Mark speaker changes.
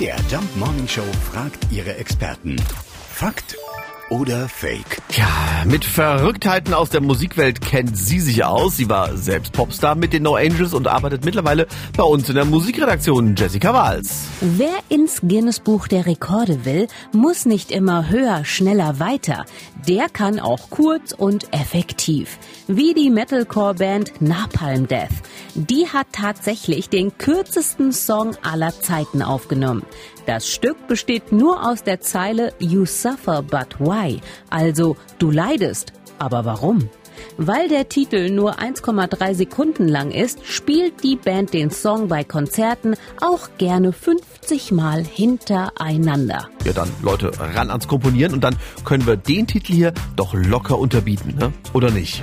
Speaker 1: MDR Jump Morning Show fragt ihre Experten. Fakt oder Fake?
Speaker 2: Ja, mit Verrücktheiten aus der Musikwelt kennt sie sich aus. Sie war selbst Popstar mit den No Angels und arbeitet mittlerweile bei uns in der Musikredaktion. Jessica Wahls.
Speaker 3: Wer ins Guinness Buch der Rekorde will, muss nicht immer höher, schneller, weiter. Der kann auch kurz und effektiv. Wie die Metalcore-Band Napalm Death. Die hat tatsächlich den kürzesten Song aller Zeiten aufgenommen. Das Stück besteht nur aus der Zeile You suffer but why? Also du leidest, aber warum? Weil der Titel nur 1,3 Sekunden lang ist, spielt die Band den Song bei Konzerten auch gerne 50 Mal hintereinander.
Speaker 2: Ja, dann Leute, ran ans Komponieren und dann können wir den Titel hier doch locker unterbieten, ne? Oder nicht?